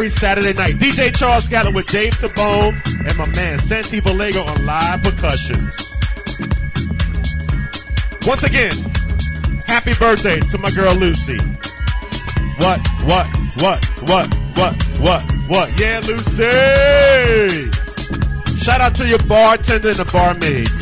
Every Saturday night. DJ Charles Scallon with Dave Tabone and my man Santi Valego on live percussion. Once again, happy birthday to my girl Lucy. What, what, what, what, what, what, what? Yeah, Lucy! Shout out to your bartender and the barmaids.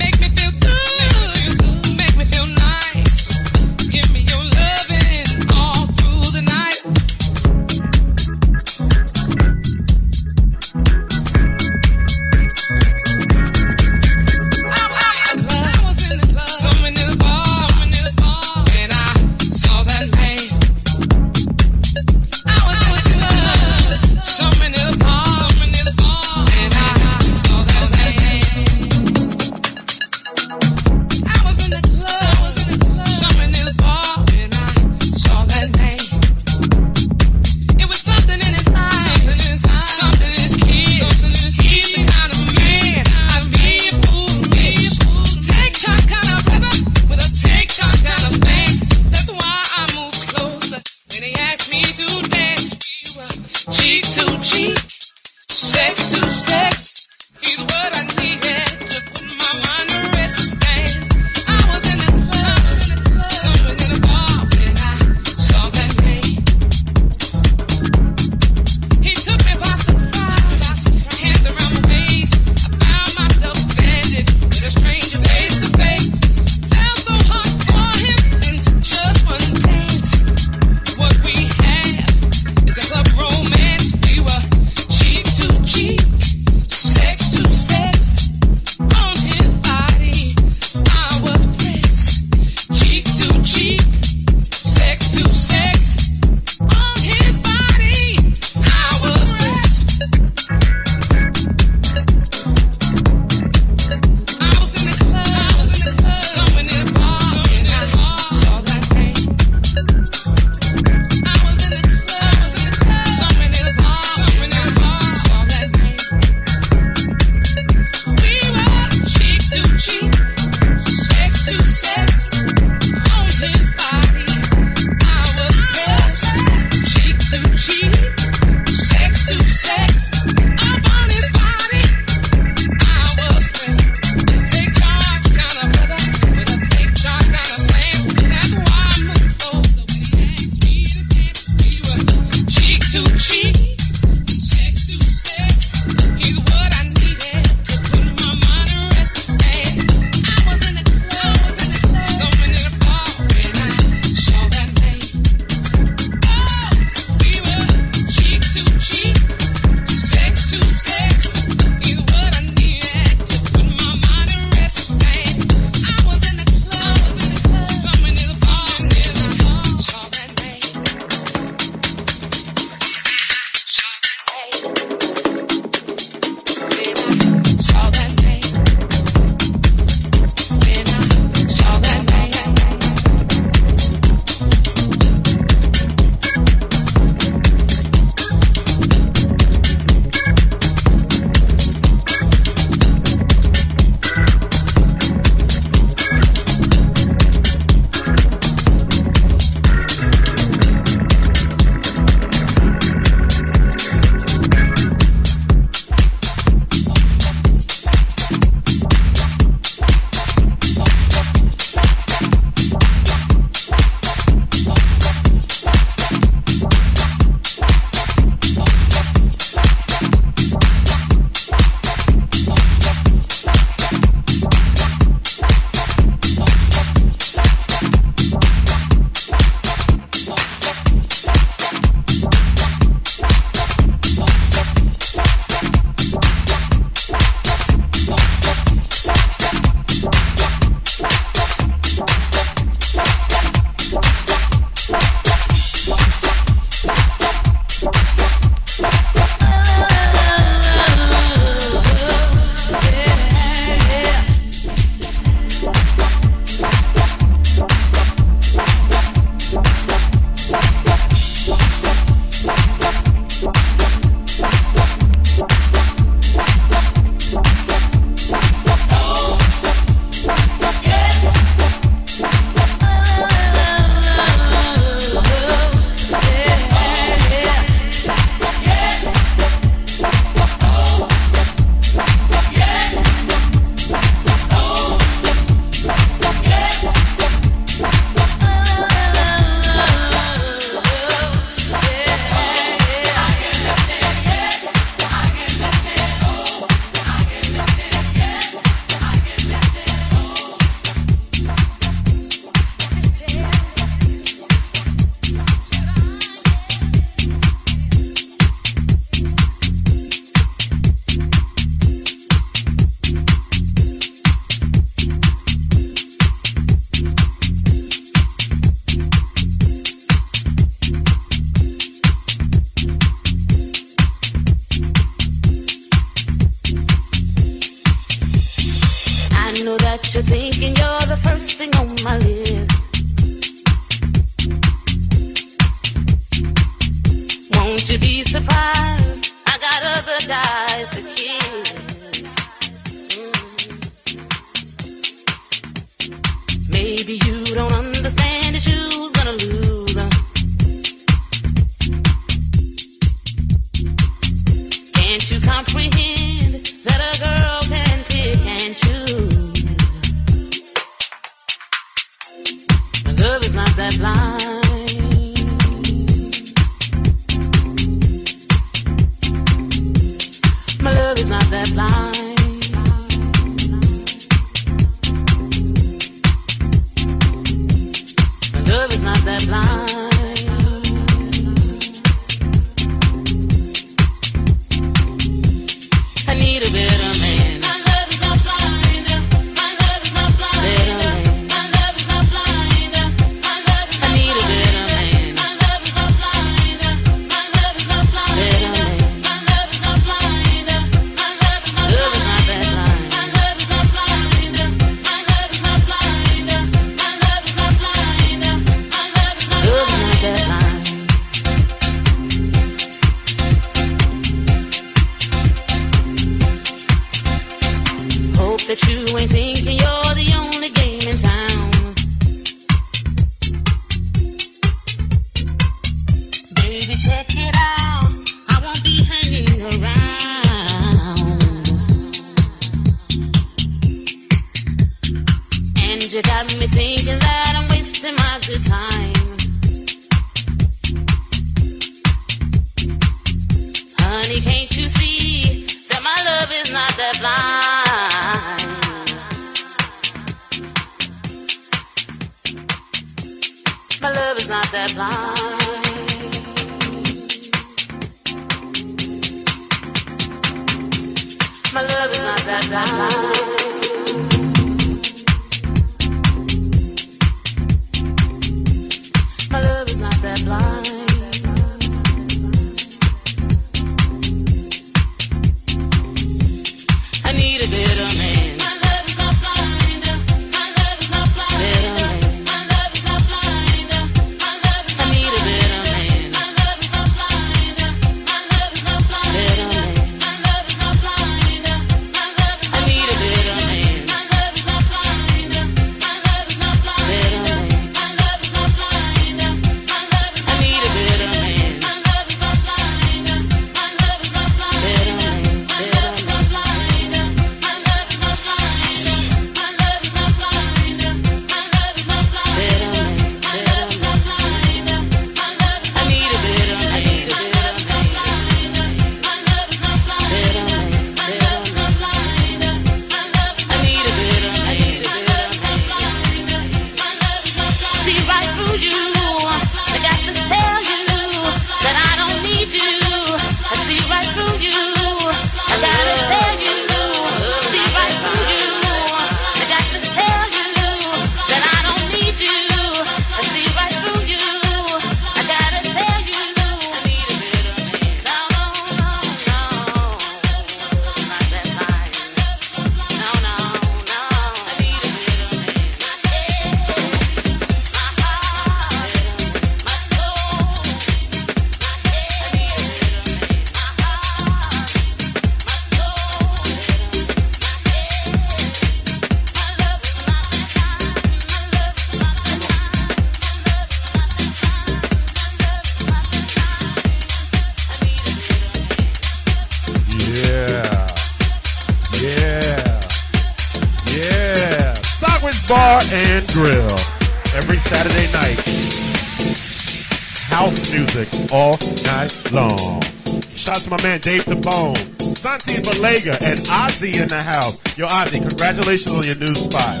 Dave Tabone, Santi Balega, and Ozzy in the house. Yo, Ozzy, congratulations on your new spot.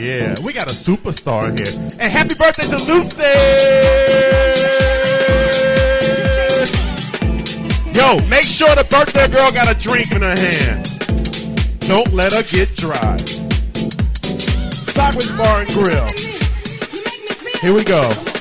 Yeah, we got a superstar here. And happy birthday to Lucy! Yo, make sure the birthday girl got a drink in her hand. Don't let her get dry. Sideways Bar and Grill. Here we go.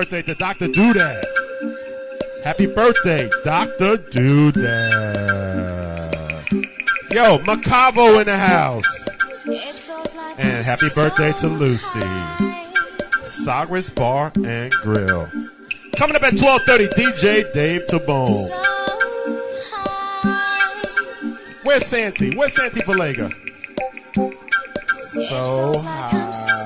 Birthday to Dr. Doodad. Happy birthday, Dr. Doodad. Yo, Macavo in the house. And happy birthday to Lucy. Sagres Bar and Grill. Coming up at 12:30, DJ Dave Tabone. Where's Santi? Where's Santi Valega? So high.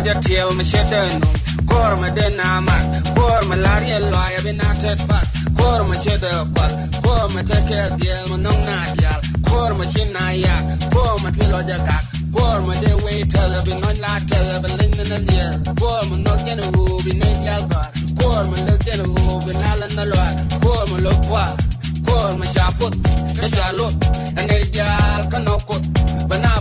roger till me shedden kor me den amak kor me larie loya bin atet pat kor me shedde kwal kor me teke diel me nong na dial kor me shin na ya kor me tilo ja kak kor me de we tele bin non la tele bin lin na lia kor me no gen wu bin ne dial bar kor me lo gen wu bin ala na lo kor me lo kwa kor me chaput ka chalo ne dial kanokot bana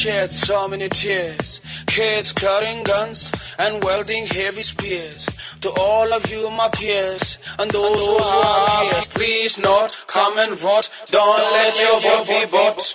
shed so many tears. Kids carrying guns and wielding heavy spears. To all of you, my peers, and those, and those who are here, please note, come and vote. Don't, Don't let, let your vote be bought.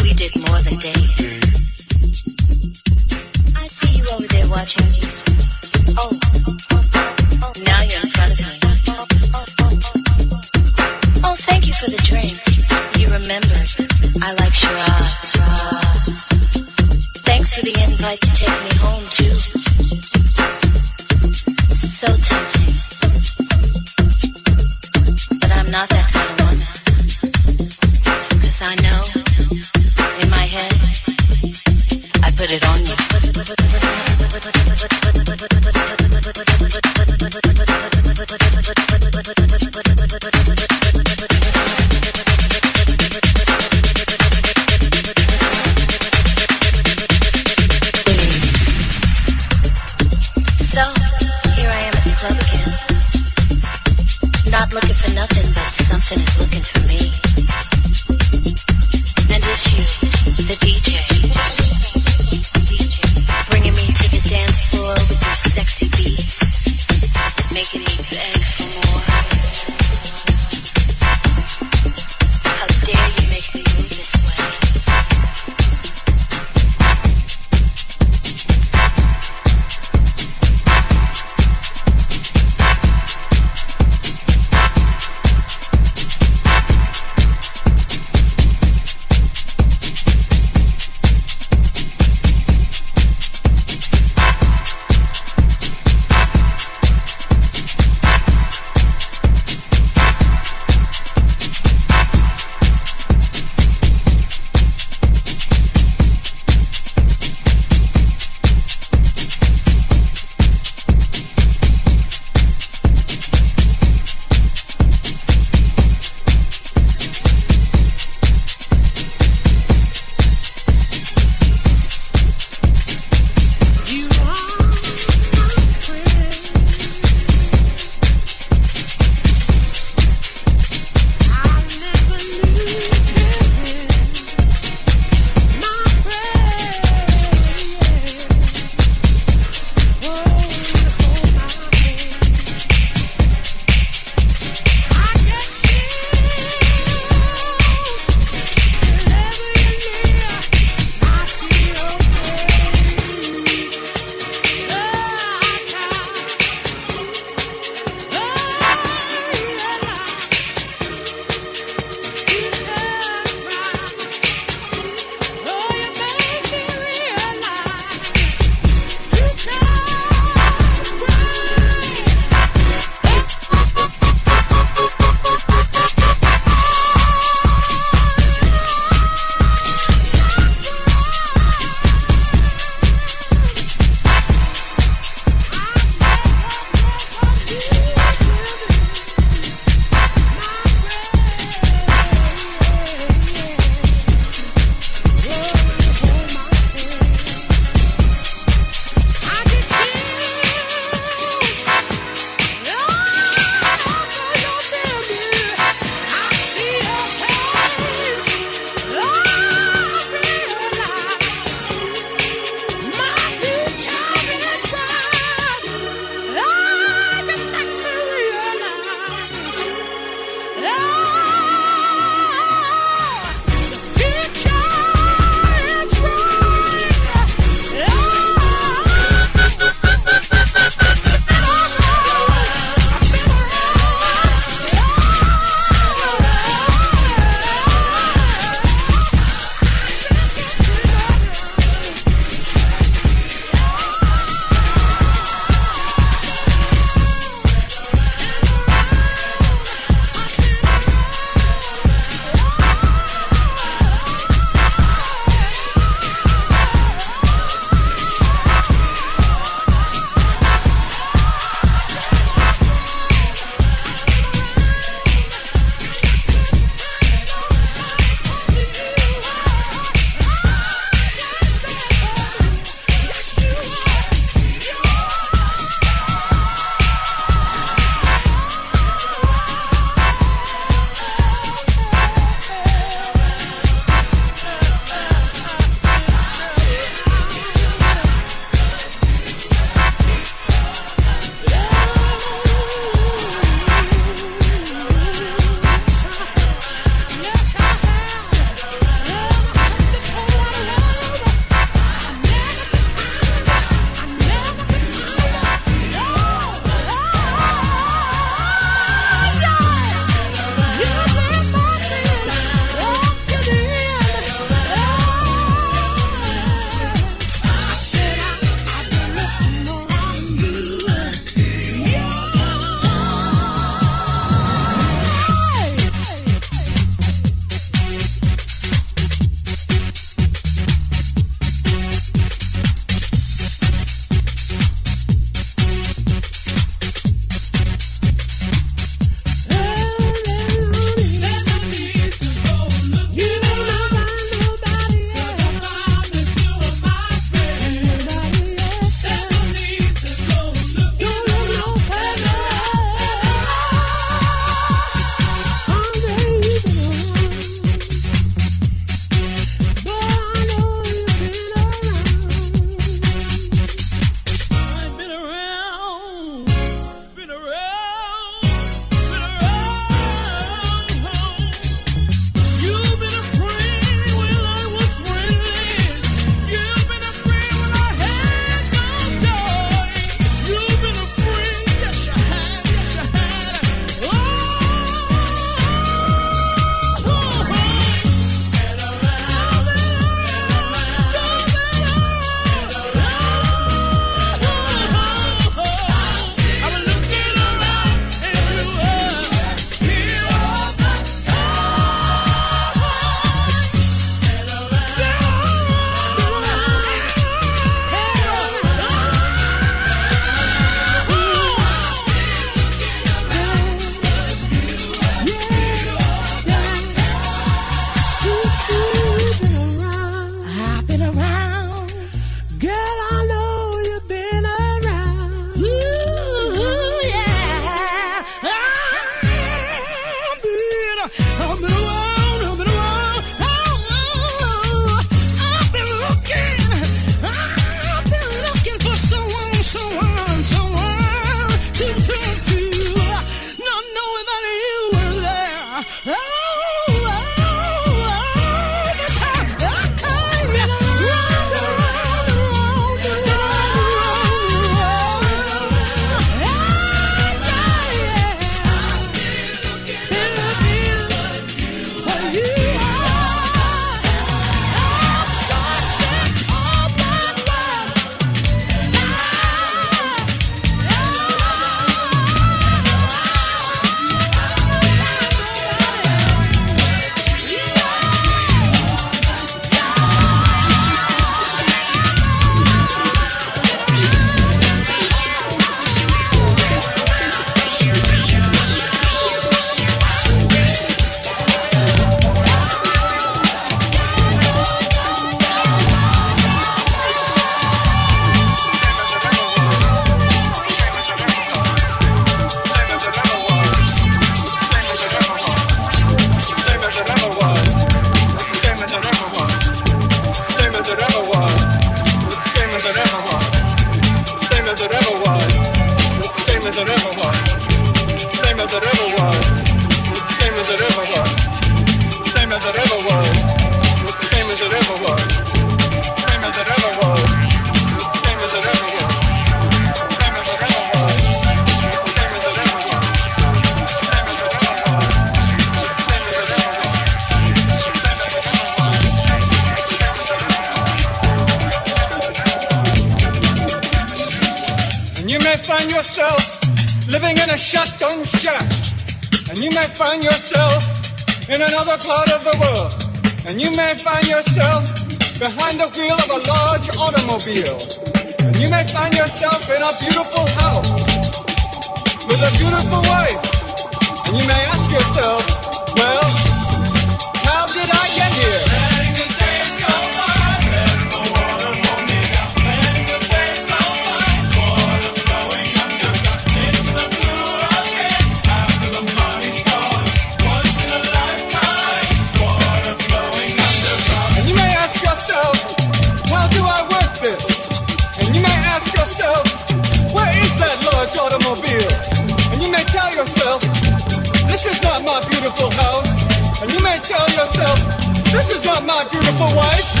white.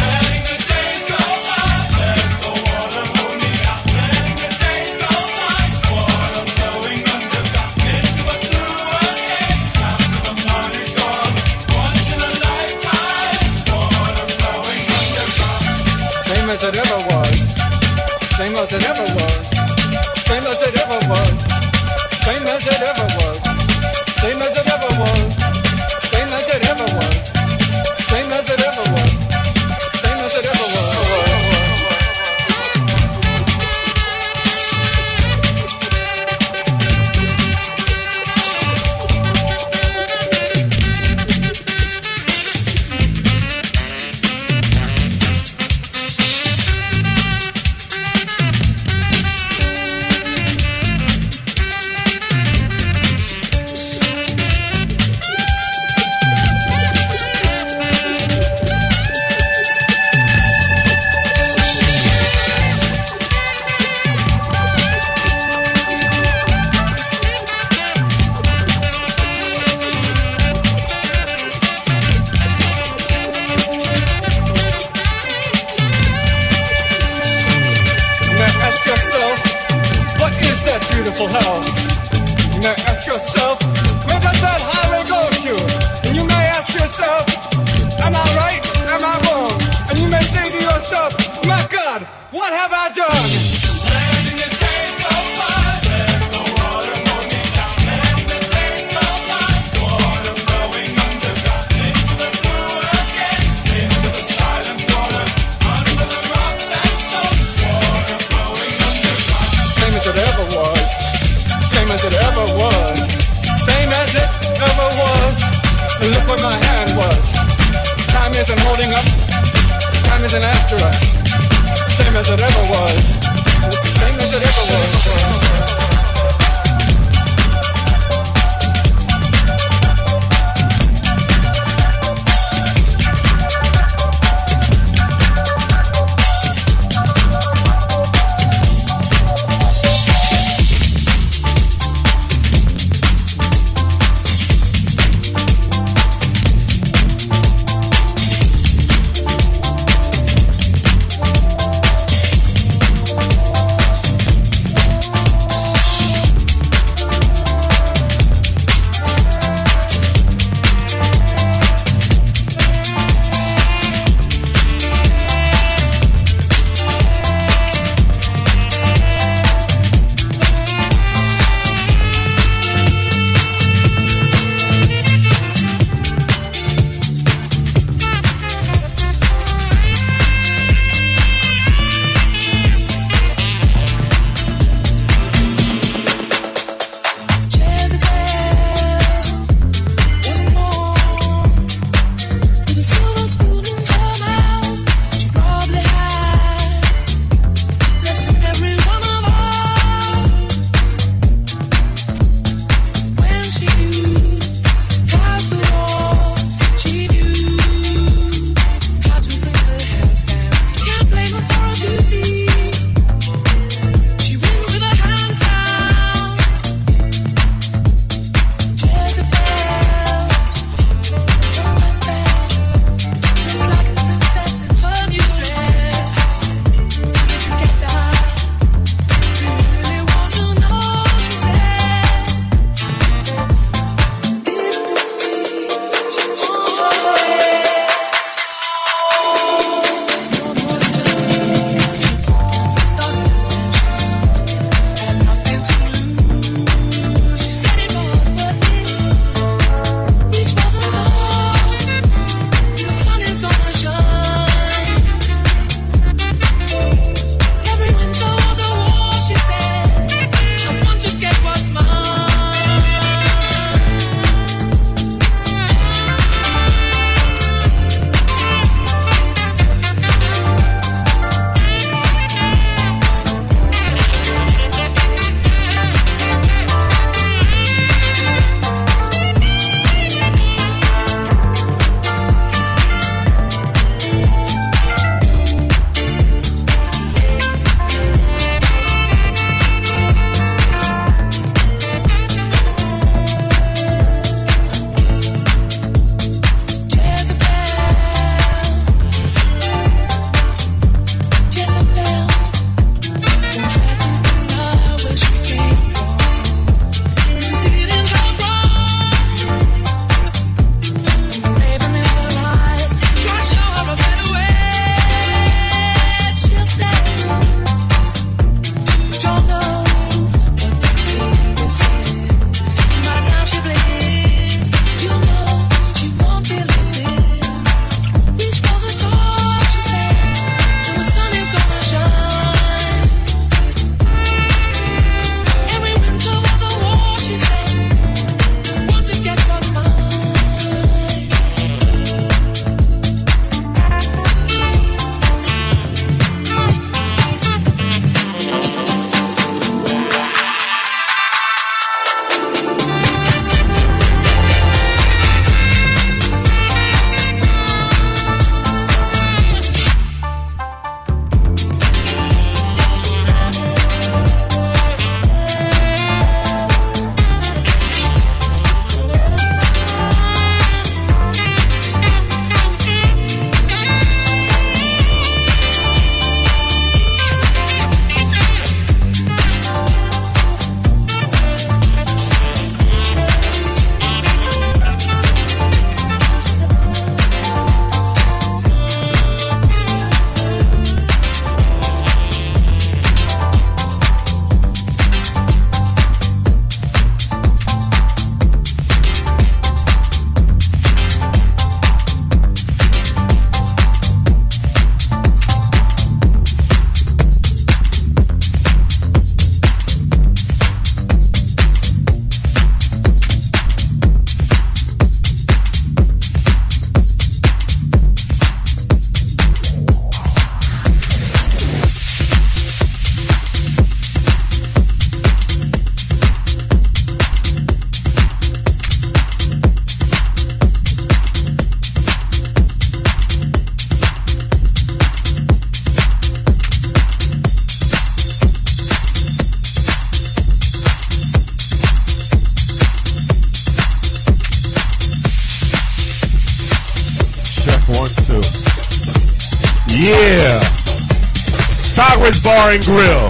And Grill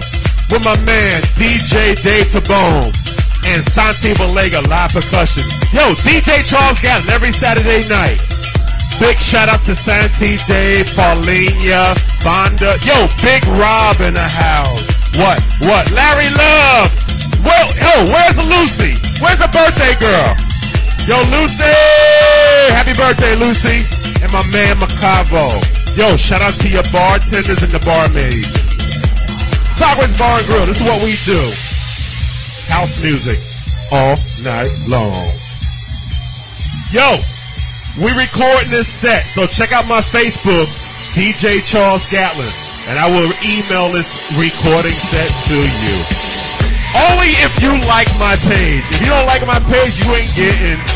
with my man DJ Dave Tabone and Santi Vallega live percussion. Yo, DJ Charles Gatlin every Saturday night. Big shout out to Santi Dave, Paulina, Fonda. Yo, Big Rob in the house. What? What? Larry Love. Well, yo, where's Lucy? Where's the birthday girl? Yo, Lucy! Happy birthday, Lucy. And my man Macavo. Yo, shout out to your bartenders and the barmaids. Sagres Bar and Grill, this is what we do. House music all night long. Yo, we recording this set, so check out my Facebook, DJ Charles Gatlin, and I will email this recording set to you. Only if you like my page. If you don't like my page, you ain't getting.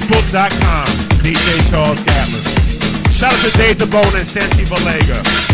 Facebook.com, DJ Charles Gatlin. Shout out to Dave DeBona and Santi Vallega.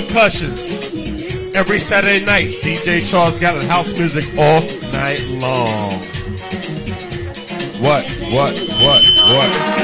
Percussion. Every Saturday night, DJ Charles got house music all night long. What? What? What? What?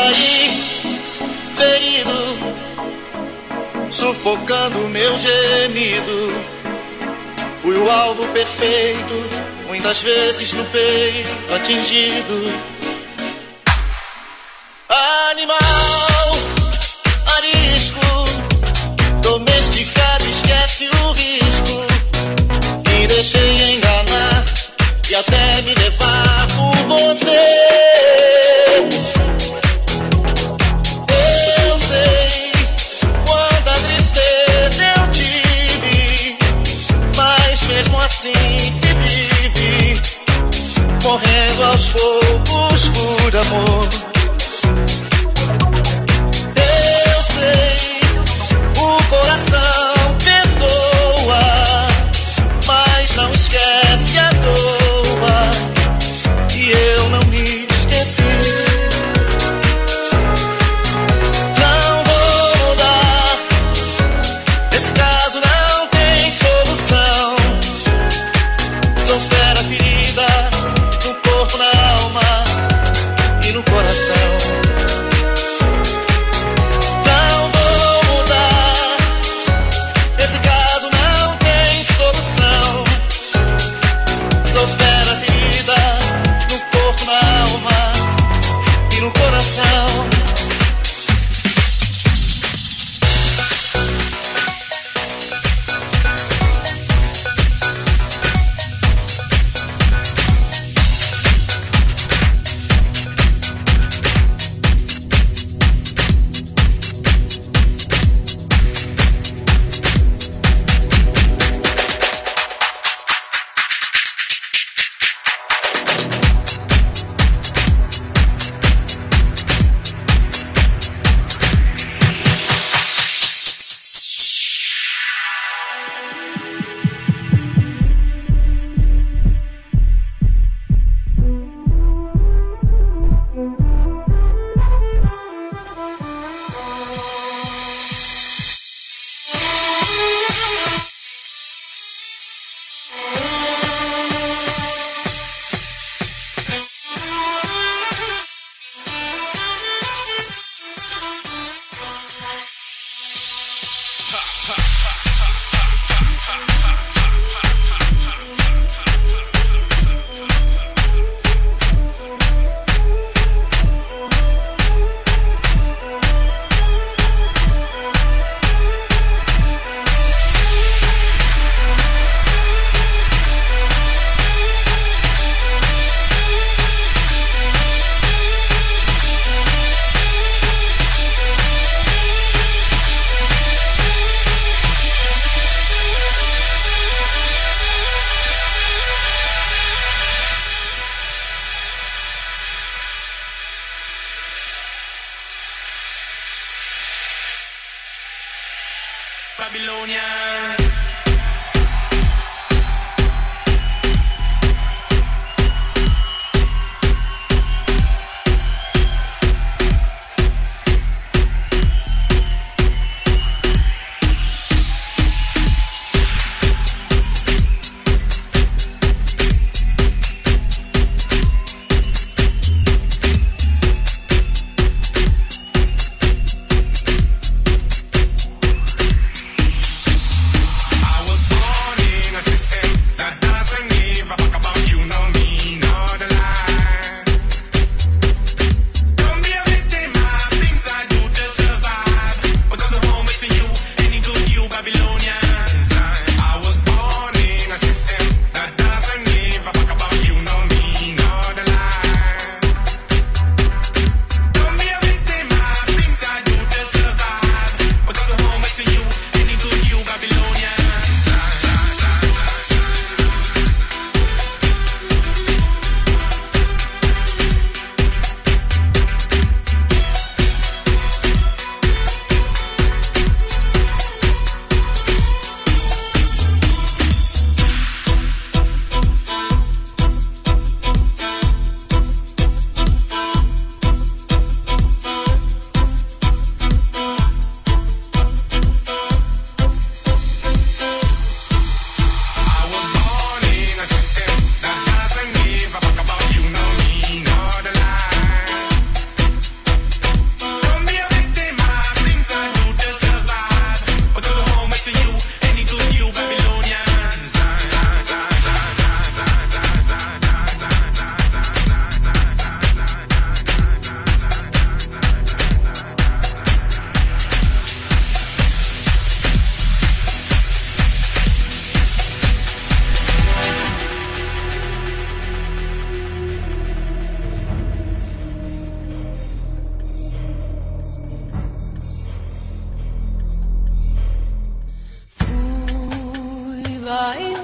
Saí ferido, sufocando meu gemido. Fui o alvo perfeito, muitas vezes no peito atingido. Animal, arisco, domesticado, esquece o risco. Me deixei enganar e até me levar por você. Aos poucos por amor. ngại